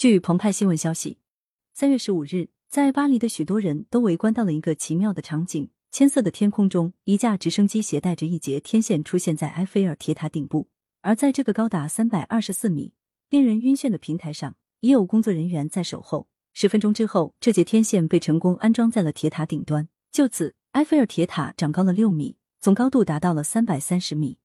据澎湃新闻消息，三月十五日，在巴黎的许多人都围观到了一个奇妙的场景：千色的天空中，一架直升机携带着一节天线出现在埃菲尔铁塔顶部，而在这个高达三百二十四米、令人晕眩的平台上，已有工作人员在守候。十分钟之后，这节天线被成功安装在了铁塔顶端，就此，埃菲尔铁塔长高了六米，总高度达到了三百三十米。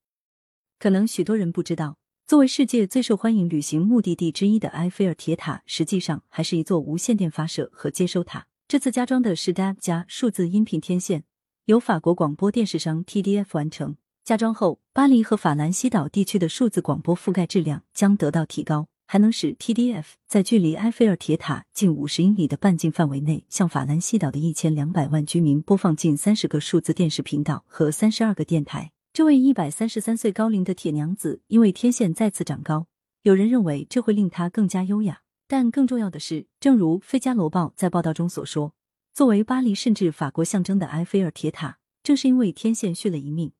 可能许多人不知道，作为世界最受欢迎旅行目的地之一的埃菲尔铁塔，实际上还是一座无线电发射和接收塔。这次加装的是 DAB 加数字音频天线，由法国广播电视商 TDF 完成。加装后，巴黎和法兰西岛地区的数字广播覆盖质量将得到提高，还能使 TDF 在距离埃菲尔铁塔近五十英里的半径范围内，向法兰西岛的一千两百万居民播放近三十个数字电视频道和三十二个电台。这位一百三十三岁高龄的铁娘子，因为天线再次长高，有人认为这会令她更加优雅。但更重要的是，正如《费加罗报》在报道中所说，作为巴黎甚至法国象征的埃菲尔铁塔，正是因为天线续了一命。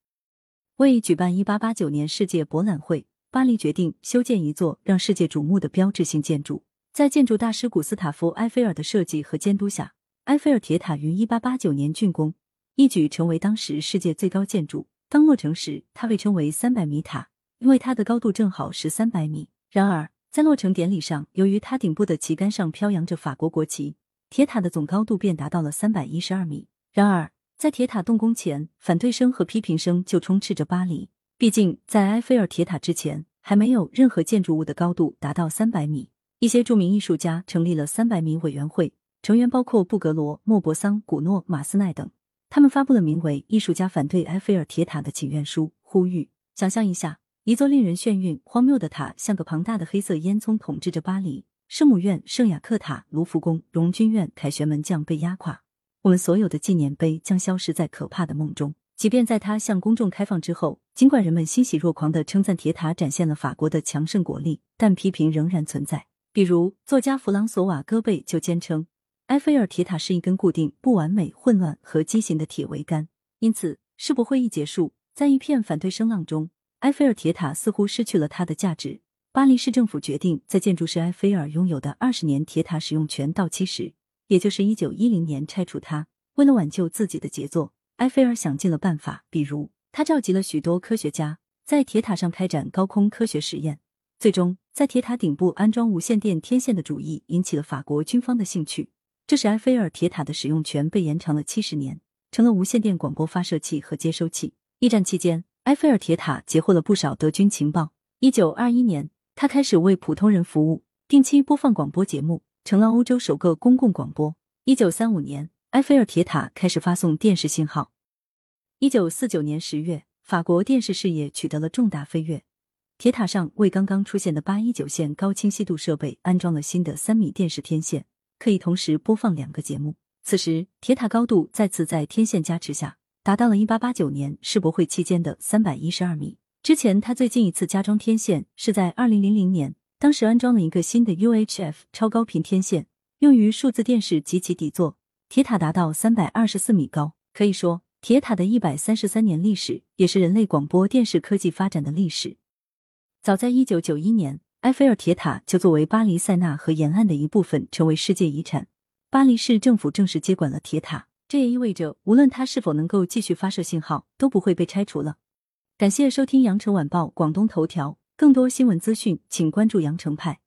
为举办一八八九年世界博览会，巴黎决定修建一座让世界瞩目的标志性建筑。在建筑大师古斯塔夫·埃菲尔的设计和监督下，埃菲尔铁塔于一八八九年竣工，一举成为当时世界最高建筑。当落成时，它被称为“三百米塔”，因为它的高度正好是三百米。然而，在落成典礼上，由于它顶部的旗杆上飘扬着法国国旗，铁塔的总高度便达到了三百一十二米。然而，在铁塔动工前，反对声和批评声就充斥着巴黎。毕竟，在埃菲尔铁塔之前，还没有任何建筑物的高度达到三百米。一些著名艺术家成立了三百米委员会，成员包括布格罗、莫泊桑、古诺、马斯奈等。他们发布了名为《艺术家反对埃菲尔铁塔的请愿书》，呼吁：想象一下，一座令人眩晕、荒谬的塔，像个庞大的黑色烟囱统治着巴黎。圣母院、圣雅克塔、卢浮宫、荣军院、凯旋门将被压垮，我们所有的纪念碑将消失在可怕的梦中。即便在它向公众开放之后，尽管人们欣喜若狂的称赞铁塔展现了法国的强盛国力，但批评仍然存在。比如，作家弗朗索瓦·戈贝就坚称。埃菲尔铁塔是一根固定、不完美、混乱和畸形的铁桅杆，因此世博会一结束，在一片反对声浪中，埃菲尔铁塔似乎失去了它的价值。巴黎市政府决定在建筑师埃菲尔拥有的二十年铁塔使用权到期时，也就是一九一零年拆除它。为了挽救自己的杰作，埃菲尔想尽了办法，比如他召集了许多科学家在铁塔上开展高空科学实验。最终，在铁塔顶部安装无线电天线的主意引起了法国军方的兴趣。这使埃菲尔铁塔的使用权被延长了七十年，成了无线电广播发射器和接收器。一战期间，埃菲尔铁塔截获了不少德军情报。一九二一年，他开始为普通人服务，定期播放广播节目，成了欧洲首个公共广播。一九三五年，埃菲尔铁塔开始发送电视信号。一九四九年十月，法国电视事业取得了重大飞跃，铁塔上为刚刚出现的八一九线高清晰度设备安装了新的三米电视天线。可以同时播放两个节目。此时，铁塔高度再次在天线加持下，达到了一八八九年世博会期间的三百一十二米。之前，他最近一次加装天线是在二零零零年，当时安装了一个新的 UHF 超高频天线，用于数字电视及其底座。铁塔达到三百二十四米高，可以说，铁塔的一百三十三年历史，也是人类广播电视科技发展的历史。早在一九九一年。埃菲尔铁塔就作为巴黎塞纳河沿岸的一部分成为世界遗产，巴黎市政府正式接管了铁塔。这也意味着，无论它是否能够继续发射信号，都不会被拆除了。感谢收听羊城晚报广东头条，更多新闻资讯，请关注羊城派。